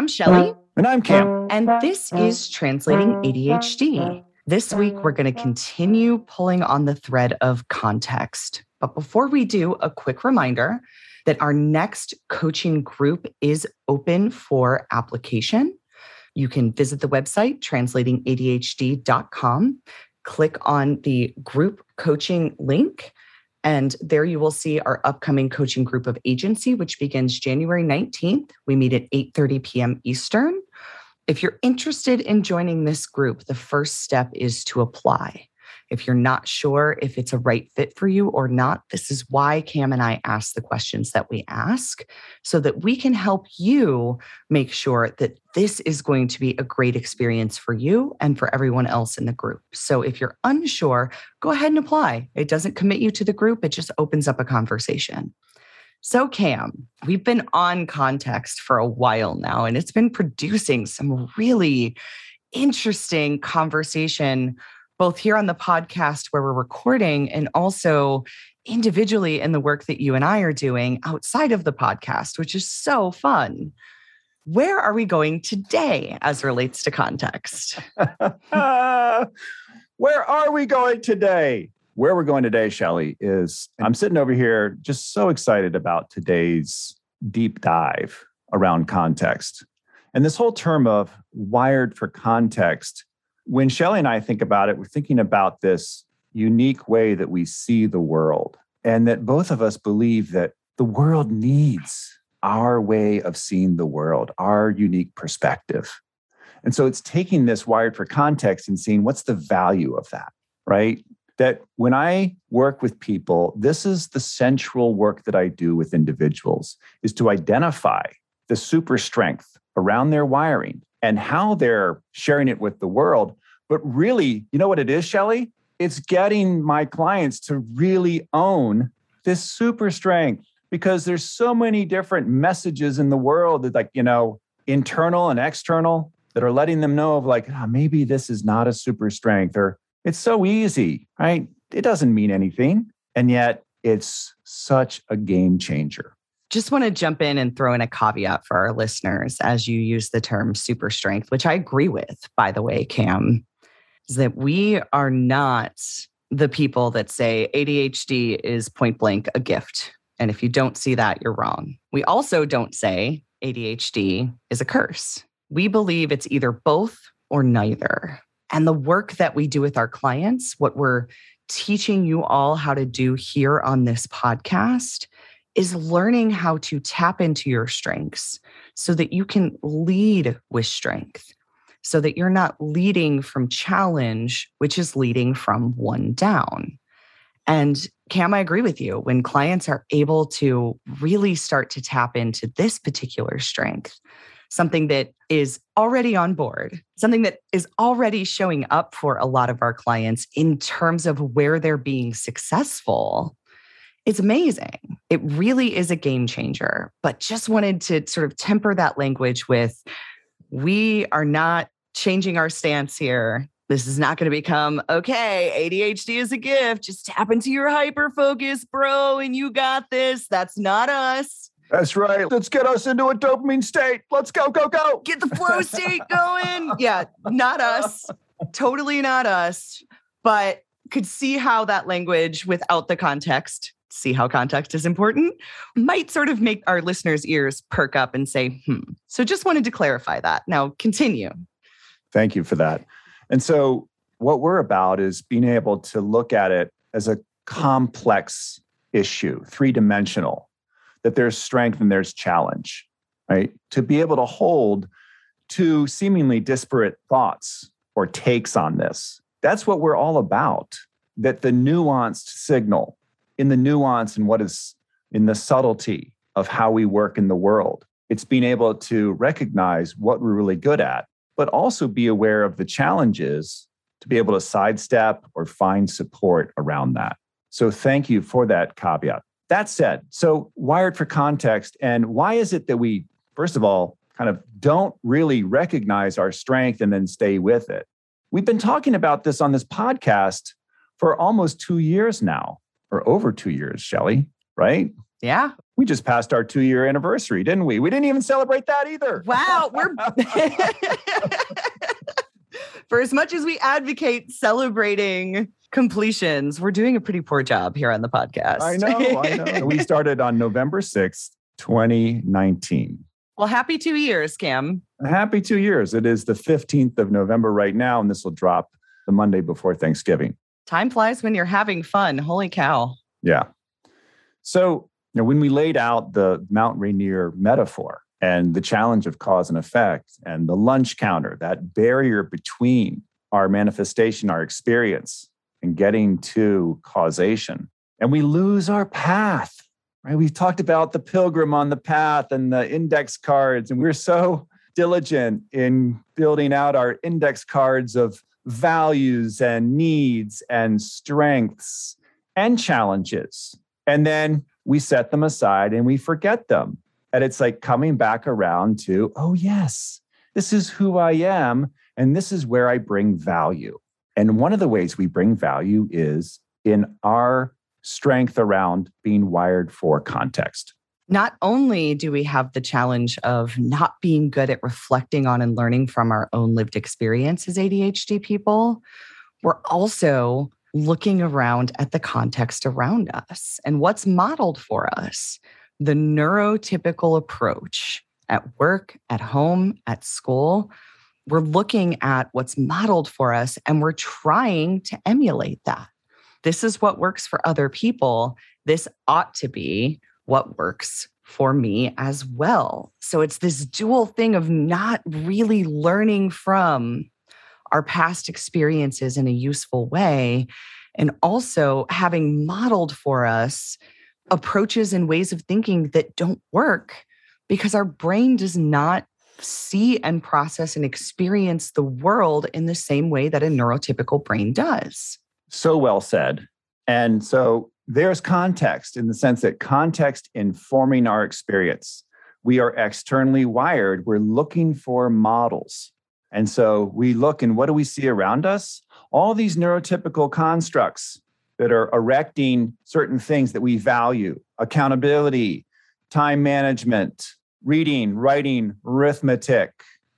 I'm Shelly. And I'm Cam. And this is Translating ADHD. This week, we're going to continue pulling on the thread of context. But before we do, a quick reminder that our next coaching group is open for application. You can visit the website, translatingadhd.com, click on the group coaching link, and there you will see our upcoming coaching group of agency, which begins January 19th. We meet at 8:30 p.m. Eastern. If you're interested in joining this group, the first step is to apply. If you're not sure if it's a right fit for you or not, this is why Cam and I ask the questions that we ask so that we can help you make sure that this is going to be a great experience for you and for everyone else in the group. So if you're unsure, go ahead and apply. It doesn't commit you to the group, it just opens up a conversation. So, Cam, we've been on context for a while now, and it's been producing some really interesting conversation both here on the podcast where we're recording and also individually in the work that you and I are doing outside of the podcast, which is so fun. Where are we going today as relates to context? Where are we going today? Where we're going today, Shelly, is I'm sitting over here just so excited about today's deep dive around context. And this whole term of wired for context when Shelly and I think about it, we're thinking about this unique way that we see the world, and that both of us believe that the world needs our way of seeing the world, our unique perspective. And so it's taking this wired for context and seeing what's the value of that, right? That when I work with people, this is the central work that I do with individuals is to identify the super strength around their wiring and how they're sharing it with the world. But really, you know what it is, Shelly? It's getting my clients to really own this super strength because there's so many different messages in the world that, like, you know, internal and external that are letting them know of, like, oh, maybe this is not a super strength or it's so easy, right? It doesn't mean anything. And yet it's such a game changer. Just want to jump in and throw in a caveat for our listeners as you use the term super strength, which I agree with, by the way, Cam, is that we are not the people that say ADHD is point blank a gift. And if you don't see that, you're wrong. We also don't say ADHD is a curse. We believe it's either both or neither. And the work that we do with our clients, what we're teaching you all how to do here on this podcast, is learning how to tap into your strengths so that you can lead with strength, so that you're not leading from challenge, which is leading from one down. And Cam, I agree with you. When clients are able to really start to tap into this particular strength, something that is already on board, something that is already showing up for a lot of our clients in terms of where they're being successful, it's amazing. It really is a game changer, but just wanted to sort of temper that language with we are not changing our stance here. This is not going to become okay. ADHD is a gift. Just tap into your hyper focus, bro, and you got this. That's not us. That's right. Let's get us into a dopamine state. Let's go, go, go. Get the flow state going. yeah, not us. Totally not us. But could see how that language without the context see how context is important might sort of make our listeners' ears perk up and say, hmm. So just wanted to clarify that. Now continue. Thank you for that. And so, what we're about is being able to look at it as a complex issue, three dimensional, that there's strength and there's challenge, right? To be able to hold two seemingly disparate thoughts or takes on this. That's what we're all about. That the nuanced signal in the nuance and what is in the subtlety of how we work in the world. It's being able to recognize what we're really good at, but also be aware of the challenges to be able to sidestep or find support around that. So, thank you for that caveat. That said, so wired for context, and why is it that we, first of all, kind of don't really recognize our strength and then stay with it? We've been talking about this on this podcast for almost two years now or over two years, Shelly, right? Yeah. We just passed our two year anniversary, didn't we? We didn't even celebrate that either. Wow. We're. For as much as we advocate celebrating completions, we're doing a pretty poor job here on the podcast. I know. I know. we started on November 6th, 2019. Well, happy two years, Cam. Happy two years. It is the 15th of November right now, and this will drop the Monday before Thanksgiving. Time flies when you're having fun. Holy cow. Yeah. So, you know, when we laid out the Mount Rainier metaphor and the challenge of cause and effect and the lunch counter, that barrier between our manifestation, our experience, and getting to causation, and we lose our path, right? We've talked about the pilgrim on the path and the index cards, and we're so diligent in building out our index cards of values and needs and strengths and challenges. And then we set them aside and we forget them. And it's like coming back around to, oh, yes, this is who I am. And this is where I bring value. And one of the ways we bring value is in our strength around being wired for context. Not only do we have the challenge of not being good at reflecting on and learning from our own lived experience as ADHD people, we're also looking around at the context around us and what's modeled for us. The neurotypical approach at work, at home, at school, we're looking at what's modeled for us and we're trying to emulate that. This is what works for other people. This ought to be what works for me as well. So it's this dual thing of not really learning from our past experiences in a useful way and also having modeled for us approaches and ways of thinking that don't work because our brain does not see and process and experience the world in the same way that a neurotypical brain does. So well said. And so there's context in the sense that context informing our experience. We are externally wired, we're looking for models. And so we look and what do we see around us? All these neurotypical constructs that are erecting certain things that we value accountability, time management, reading, writing, arithmetic,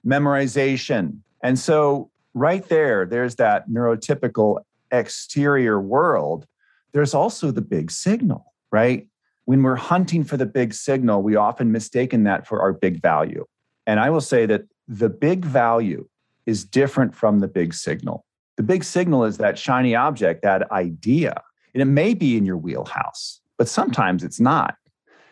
memorization. And so, right there, there's that neurotypical exterior world. There's also the big signal, right? When we're hunting for the big signal, we often mistaken that for our big value. And I will say that the big value is different from the big signal. The big signal is that shiny object, that idea. And it may be in your wheelhouse, but sometimes it's not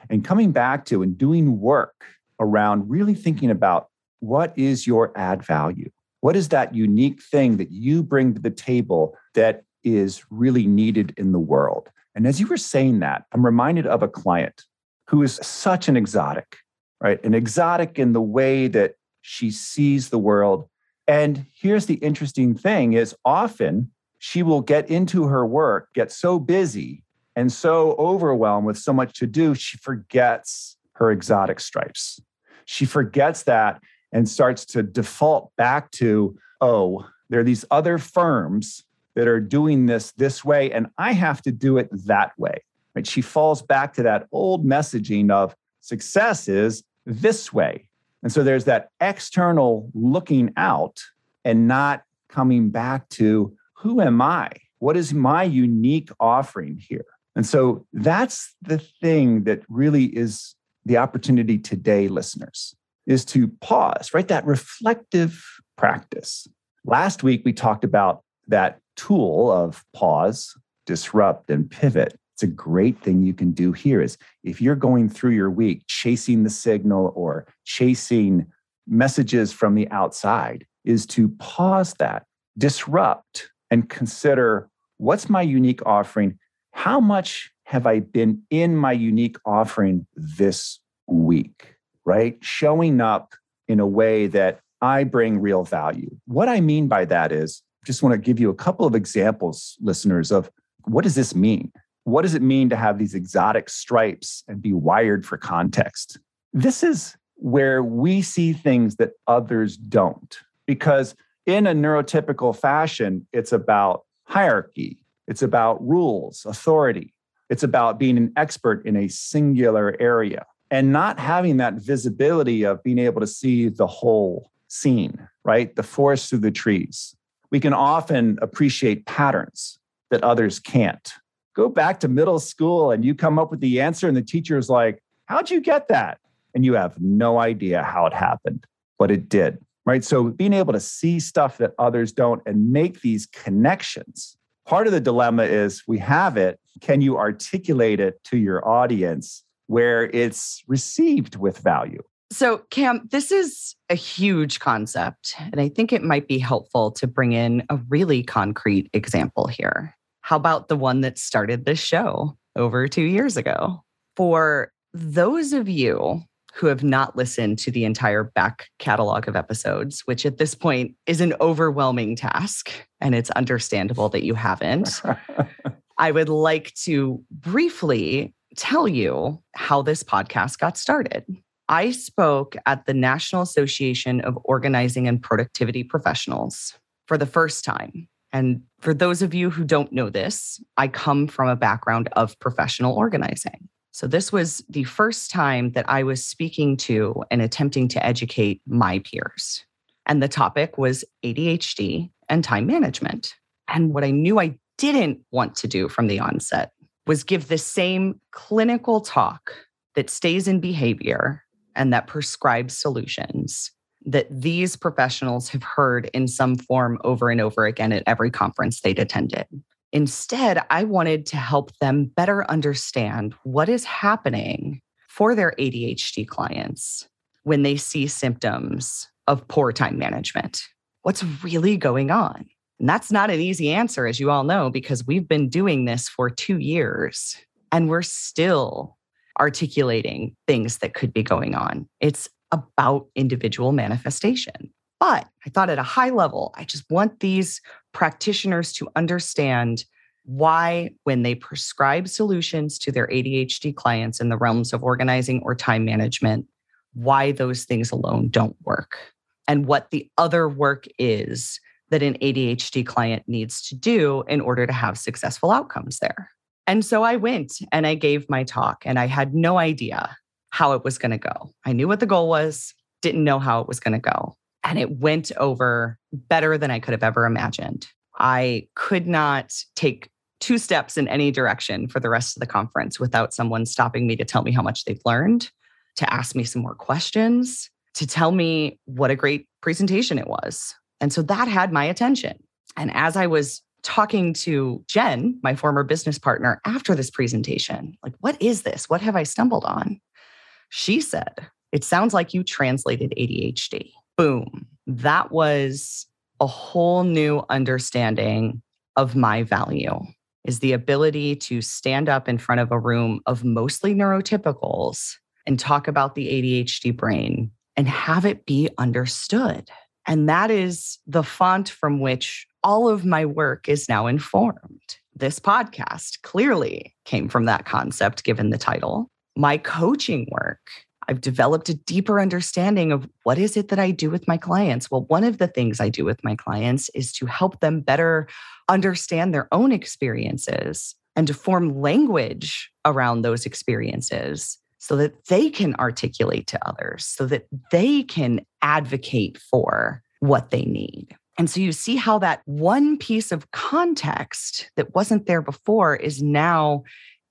and coming back to and doing work around really thinking about what is your add value? What is that unique thing that you bring to the table that is really needed in the world? And as you were saying that, I'm reminded of a client who is such an exotic, right? An exotic in the way that she sees the world. And here's the interesting thing is often she will get into her work, get so busy and so overwhelmed with so much to do, she forgets her exotic stripes. She forgets that and starts to default back to, oh, there are these other firms that are doing this this way, and I have to do it that way. Right? She falls back to that old messaging of success is this way. And so there's that external looking out and not coming back to who am I? What is my unique offering here? And so that's the thing that really is the opportunity today, listeners, is to pause, right? That reflective practice. Last week, we talked about that tool of pause, disrupt, and pivot. It's a great thing you can do here is if you're going through your week chasing the signal or chasing messages from the outside, is to pause that, disrupt, and consider what's my unique offering? how much have I been in my unique offering this week, right? Showing up in a way that I bring real value. What I mean by that is, just want to give you a couple of examples, listeners, of what does this mean? What does it mean to have these exotic stripes and be wired for context? This is where we see things that others don't. Because in a neurotypical fashion, it's about hierarchy, it's about rules, authority. It's about being an expert in a singular area and not having that visibility of being able to see the whole scene, right? The forest through the trees. We can often appreciate patterns that others can't. Go back to middle school and you come up with the answer, and the teacher is like, How'd you get that? And you have no idea how it happened, but it did, right? So being able to see stuff that others don't and make these connections. Part of the dilemma is we have it. Can you articulate it to your audience where it's received with value? So, Cam, this is a huge concept, and I think it might be helpful to bring in a really concrete example here. How about the one that started this show over two years ago? For those of you who have not listened to the entire back catalog of episodes, which at this point is an overwhelming task, and it's understandable that you haven't, I would like to briefly tell you how this podcast got started. I spoke at the National Association of Organizing and Productivity Professionals for the first time. And for those of you who don't know this, I come from a background of professional organizing. So, this was the first time that I was speaking to and attempting to educate my peers. And the topic was ADHD and time management. And what I knew I didn't want to do from the onset was give the same clinical talk that stays in behavior and that prescribes solutions that these professionals have heard in some form over and over again at every conference they'd attended. Instead, I wanted to help them better understand what is happening for their ADHD clients when they see symptoms of poor time management. What's really going on? And that's not an easy answer, as you all know, because we've been doing this for two years and we're still articulating things that could be going on. It's about individual manifestation. But I thought at a high level, I just want these practitioners to understand why, when they prescribe solutions to their ADHD clients in the realms of organizing or time management, why those things alone don't work and what the other work is that an ADHD client needs to do in order to have successful outcomes there. And so I went and I gave my talk, and I had no idea how it was going to go. I knew what the goal was, didn't know how it was going to go. And it went over better than I could have ever imagined. I could not take two steps in any direction for the rest of the conference without someone stopping me to tell me how much they've learned, to ask me some more questions, to tell me what a great presentation it was. And so that had my attention. And as I was talking to Jen, my former business partner, after this presentation, like, what is this? What have I stumbled on? She said, It sounds like you translated ADHD boom, that was a whole new understanding of my value is the ability to stand up in front of a room of mostly neurotypicals and talk about the ADHD brain and have it be understood. And that is the font from which all of my work is now informed. This podcast clearly came from that concept, given the title. My coaching work I've developed a deeper understanding of what is it that I do with my clients. Well, one of the things I do with my clients is to help them better understand their own experiences and to form language around those experiences so that they can articulate to others, so that they can advocate for what they need. And so you see how that one piece of context that wasn't there before is now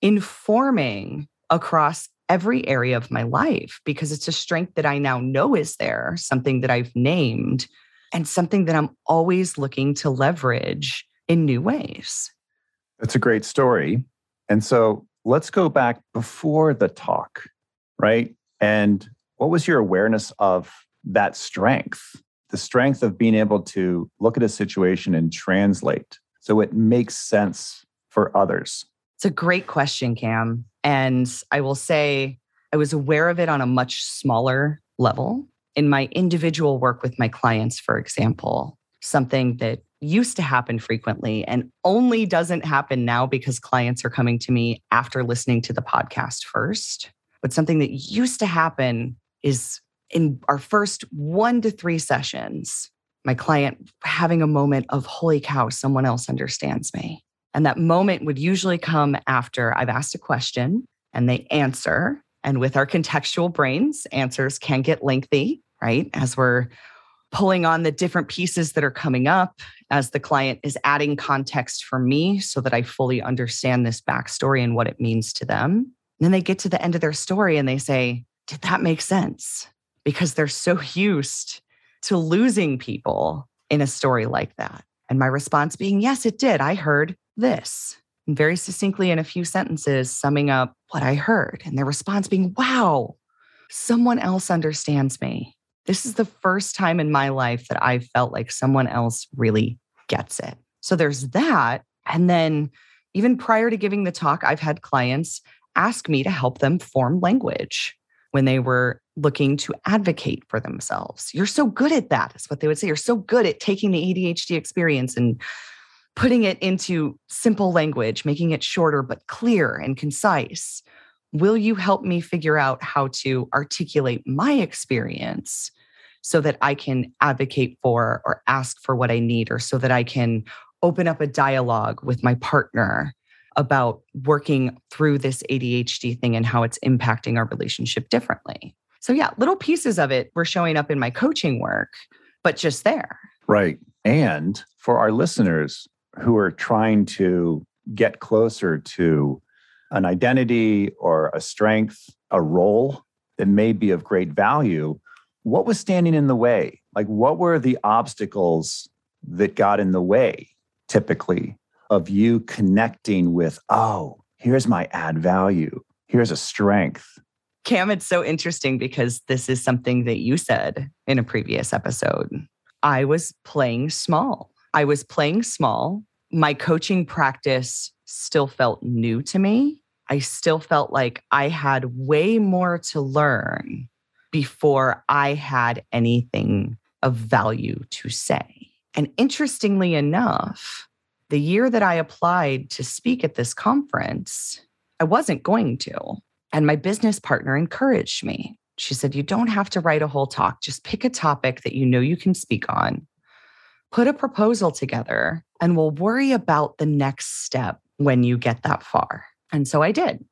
informing across every area of my life because it's a strength that I now know is there, something that I've named, and something that I'm always looking to leverage in new ways. That's a great story. And so let's go back before the talk, right? And what was your awareness of that strength? The strength of being able to look at a situation and translate so it makes sense for others. It's a great question, Cam. And I will say, I was aware of it on a much smaller level. In my individual work with my clients, for example, something that used to happen frequently and only doesn't happen now because clients are coming to me after listening to the podcast first. But something that used to happen is in our first one to three sessions, my client having a moment of, holy cow, someone else understands me And that moment would usually come after I've asked a question and they answer. And with our contextual brains, answers can get lengthy, right? As we're pulling on the different pieces that are coming up, as the client is adding context for me so that I fully understand this backstory and what it means to them. And then they get to the end of their story and they say, Did that make sense? Because they're so used to losing people in a story like that. And my response being, Yes, it did. I heard this. And very succinctly, in a few sentences, summing up what I heard. And their response being, Wow, someone else understands me. This is the first time in my life that I felt like someone else really gets it. So there's that. And then, even prior to giving the talk, I've had clients ask me to help them form language when they were looking to advocate for themselves. You're so good at that, is what they would say. You're so good at taking the ADHD experience and putting it into simple language, making it shorter but clear and concise. Will you help me figure out how to articulate my experience so that I can advocate for or ask for what I need, or so that I can open up a dialogue with my partner about working through this ADHD thing and how it's impacting our relationship differently? So, yeah, little pieces of it were showing up in my coaching work, but just there. Right. And for our listeners who are trying to get closer to an identity or a strength, a role that may be of great value, what was standing in the way? Like, what were the obstacles that got in the way typically of you connecting with, oh, here's my add value, here's a strength? Cam, it's so interesting because this is something that you said in a previous episode. I was playing small. I was playing small. My coaching practice still felt new to me. I still felt like I had way more to learn before I had anything of value to say. And interestingly enough, the year that I applied to speak at this conference, I wasn't going to. And my business partner encouraged me. She said, You don't have to write a whole talk, just pick a topic that you know you can speak on, put a proposal together, and we'll worry about the next step when you get that far. And so I did.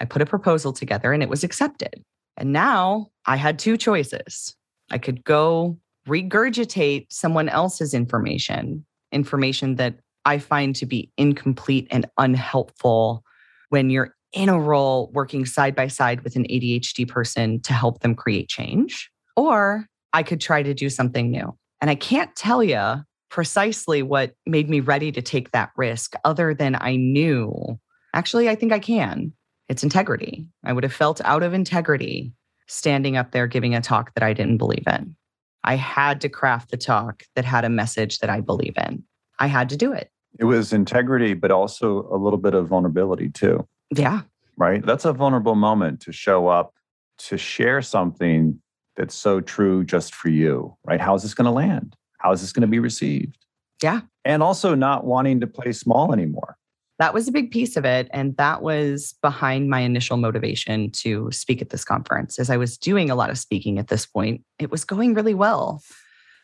I put a proposal together and it was accepted. And now I had two choices. I could go regurgitate someone else's information, information that I find to be incomplete and unhelpful when you're in a role working side by side with an ADHD person to help them create change. Or I could try to do something new. And I can't tell you precisely what made me ready to take that risk, other than I knew actually, I think I can. It's integrity. I would have felt out of integrity standing up there giving a talk that I didn't believe in. I had to craft the talk that had a message that I believe in. I had to do it. It was integrity, but also a little bit of vulnerability too. Yeah. Right. That's a vulnerable moment to show up, to share something that's so true just for you, right? How is this going to land? How is this going to be received? Yeah. And also not wanting to play small anymore that was a big piece of it and that was behind my initial motivation to speak at this conference as i was doing a lot of speaking at this point it was going really well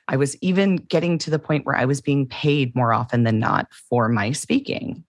i was even getting to the point where i was being paid more often than not for my speaking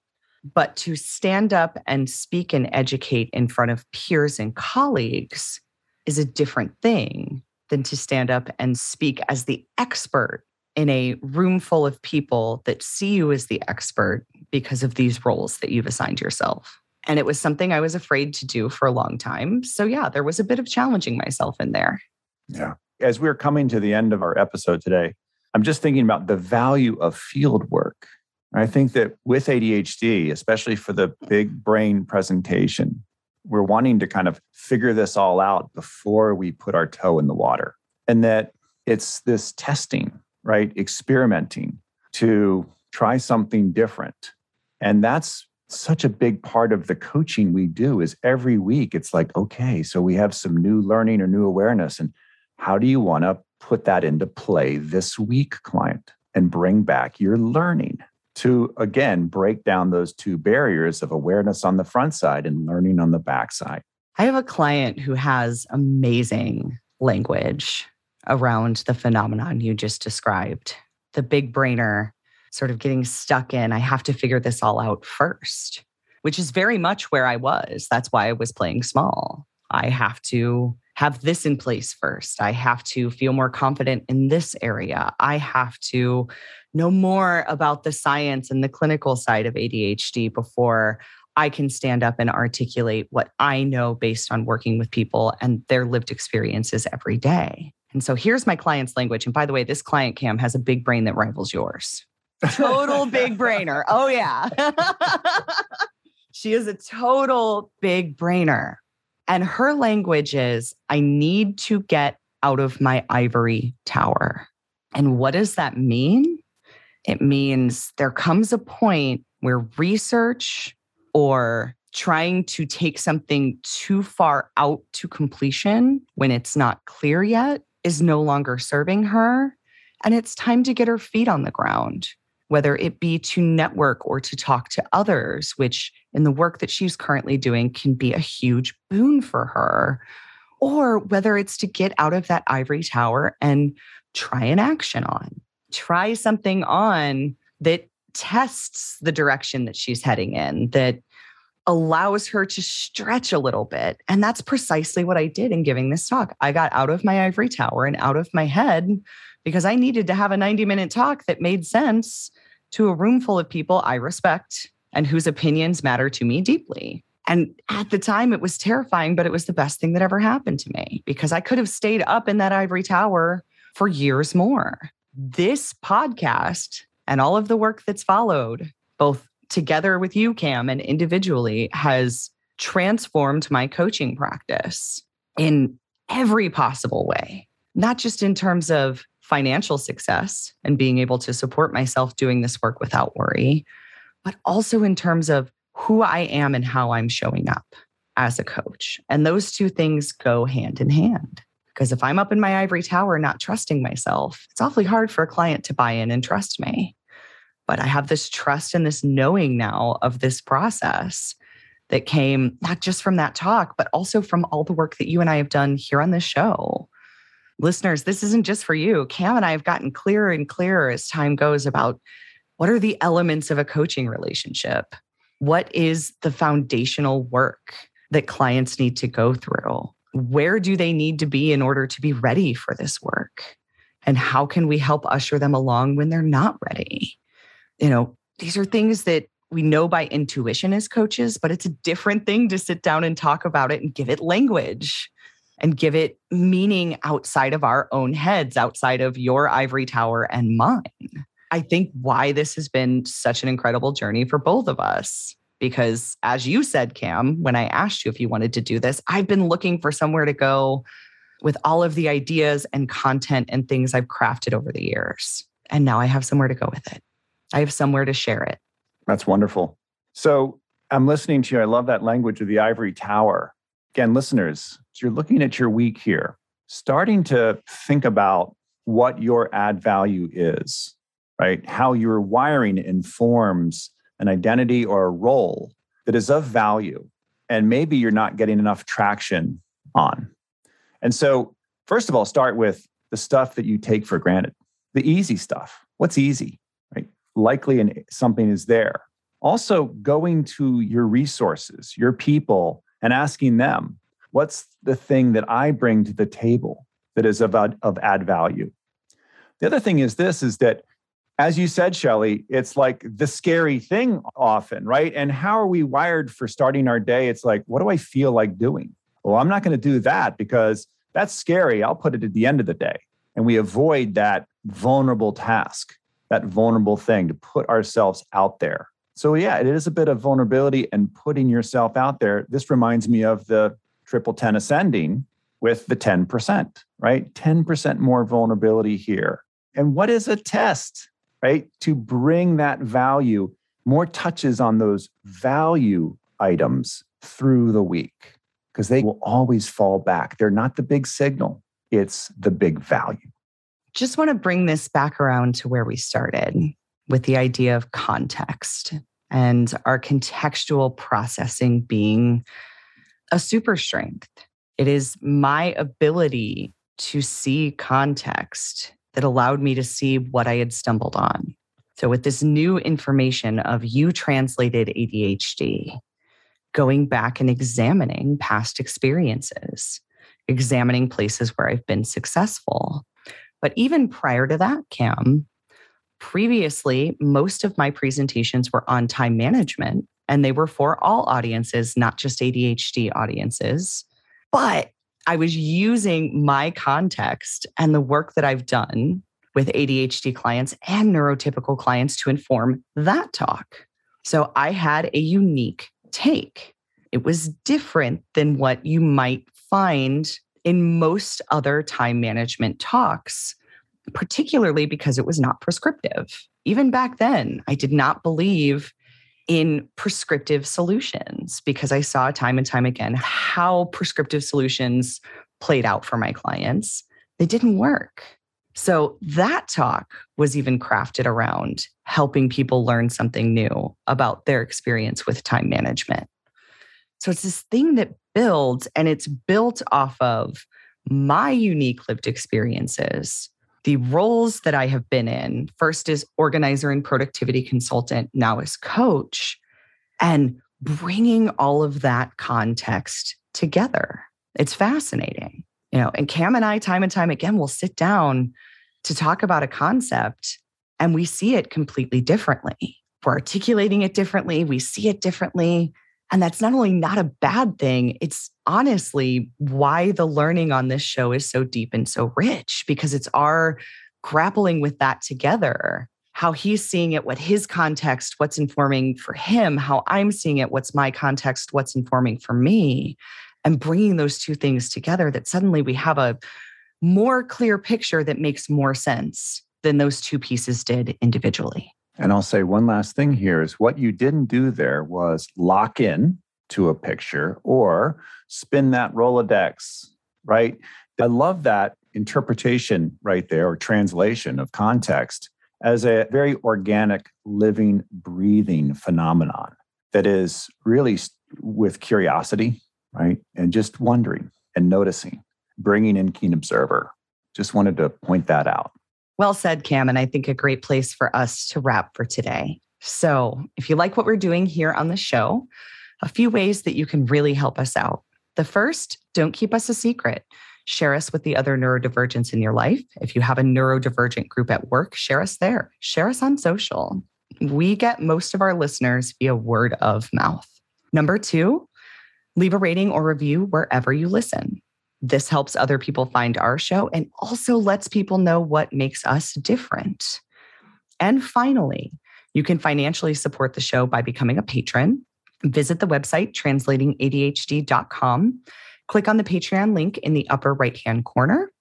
but to stand up and speak and educate in front of peers and colleagues is a different thing than to stand up and speak as the expert in a room full of people that see you as the expert because of these roles that you've assigned yourself. And it was something I was afraid to do for a long time. So, yeah, there was a bit of challenging myself in there. Yeah. As we're coming to the end of our episode today, I'm just thinking about the value of field work. I think that with ADHD, especially for the big brain presentation, we're wanting to kind of figure this all out before we put our toe in the water. And that it's this testing, right? Experimenting to try something different and that's such a big part of the coaching we do is every week it's like okay so we have some new learning or new awareness and how do you want to put that into play this week client and bring back your learning to again break down those two barriers of awareness on the front side and learning on the back side i have a client who has amazing language around the phenomenon you just described the big brainer sort of getting stuck in, I have to figure this all out first, which is very much where I was. That's why I was playing small. I have to have this in place first. I have to feel more confident in this area. I have to know more about the science and the clinical side of ADHD before I can stand up and articulate what I know based on working with people and their lived experiences every day. And so here's my client's language. And by the way, this client cam has a big brain that rivals yours. Total big brainer. Oh, yeah. she is a total big brainer. And her language is I need to get out of my ivory tower. And what does that mean? It means there comes a point where research or trying to take something too far out to completion when it's not clear yet is no longer serving her. And it's time to get her feet on the ground, whether it be to network or to talk to others, which in the work that she's currently doing can be a huge boon for her, or whether it's to get out of that ivory tower and try an action on, try something on that tests the direction that she's heading in, that allows her to stretch a little bit. And that's precisely what I did in giving this talk. I got out of my ivory tower and out of my head because I needed to have a 90 minute talk that made sense to a room full of people I respect and whose opinions matter to me deeply. And at the time, it was terrifying, but it was the best thing that ever happened to me because I could have stayed up in that ivory tower for years more. This podcast and all of the work that's followed, both together with you, Cam, and individually, has transformed my coaching practice in every possible way, not just in terms of financial success and being able to support myself doing this work without worry, but also in terms of who I am and how I'm showing up as a coach. And those two things go hand in hand. Because if I'm up in my ivory tower not trusting myself, it's awfully hard for a client to buy in and trust me. But I have this trust and this knowing now of this process that came not just from that talk, but also from all the work that you and I have done here on this show. Listeners, this isn't just for you. Cam and I have gotten clearer and clearer as time goes about what are the elements of a coaching relationship? What is the foundational work that clients need to go through? Where do they need to be in order to be ready for this work? And how can we help usher them along when they're not ready? You know, these are things that we know by intuition as coaches, but it's a different thing to sit down and talk about it and give it language and give it meaning outside of our own heads, outside of your ivory tower and mine. I think why this has been such an incredible journey for both of us because as you said cam when i asked you if you wanted to do this i've been looking for somewhere to go with all of the ideas and content and things i've crafted over the years and now i have somewhere to go with it. I have somewhere to share it. That's wonderful. So i'm listening to you. I love that language of the ivory tower. Again listeners you're looking at your week here starting to think about what your add value is right? How your wiring informs an identity or a role that is of value and maybe you're not getting enough traction on. And so, first of all, start with the stuff that you take for granted, the easy stuff. What's easy, right? Likely and something is there. Also, going to your resources, your people, and asking them, what's the thing that I bring to the table that is of, of add value? The other thing is this is that as you said, Shelly, it's like the scary thing often, right? And how are we wired for starting our day? It's like, what do I feel like doing? Well, I'm not going to do that because that's scary. I'll put it at the end of the day. And we avoid that vulnerable task, that vulnerable thing to put ourselves out there. So, yeah, it is a bit of vulnerability and putting yourself out there. This reminds me of the triple 10 ascending with the 10%, right? 10% more vulnerability here. And what is a test? Right? To bring that value, more touches on those value items through the week, because they will always fall back. They're not the big signal, it's the big value. Just want to bring this back around to where we started with the idea of context and our contextual processing being a super strength. It is my ability to see context that allowed me to see what I had stumbled on. So, with this new information of you translated ADHD, going back and examining past experiences, examining places where I've been successful. But even prior to that, Cam, previously, most of my presentations were on time management and they were for all audiences, not just ADHD audiences. But I was using my context and the work that I've done with ADHD clients and neurotypical clients to inform that talk. So I had a unique take. It was different than what you might find in most other time management talks, particularly because it was not prescriptive. Even back then, I did not believe in prescriptive solutions because I saw time and time again how prescriptive solutions played out for my clients. They didn't work. So that talk was even crafted around helping people learn something new about their experience with time management. So it's this thing that builds and it's built off of my unique lived experiences, the roles that I have been in, first as organizer and productivity consultant, now as coach, and bringing all of that context together. It's fascinating. You know, and Cam and I, time and time again, will sit down to talk about a concept and we see it completely differently. We're articulating it differently, we see it differently. And that's not only not a bad thing, it's honestly why the learning on this show is so deep and so rich because it's our grappling with that together. How he's seeing it, what his context, what's informing for him, how I'm seeing it, what's my context, what's informing for me, and bringing those two things together that suddenly we have a more clear picture that makes more sense than those two pieces did individually. And I'll say one last thing here is what you didn't do there was lock in to a picture or spin that Rolodex, right? I love that interpretation right there or translation of context as a very organic, living, breathing phenomenon that is really with curiosity, right? And just wondering and noticing, bringing in keen observer. Just wanted to point that out. Well said, Cam. And I think a great place for us to wrap for today. So, if you like what we're doing here on the show, a few ways that you can really help us out. The first, don't keep us a secret. Share us with the other neurodivergents in your life. If you have a neurodivergent group at work, share us there. Share us on social. We get most of our listeners via word of mouth. Number two, leave a rating or review wherever you listen. This helps other people find our show and also lets people know what makes us different. And finally, you can financially support the show by becoming a patron. Visit the website translatingadhd.com. Click on the Patreon link in the upper right hand corner.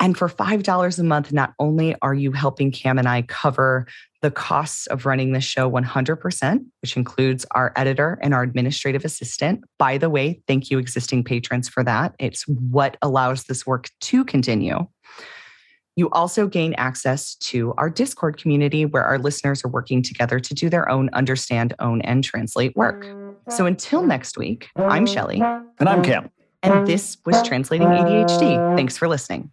And for $5 a month, not only are you helping Cam and I cover the costs of running the show 100%, which includes our editor and our administrative assistant. By the way, thank you, existing patrons, for that. It's what allows this work to continue. You also gain access to our Discord community where our listeners are working together to do their own understand, own, and translate work. Mm, so until next week, I'm Shelly. And I'm Cam. And this was Translating ADHD. Thanks for listening.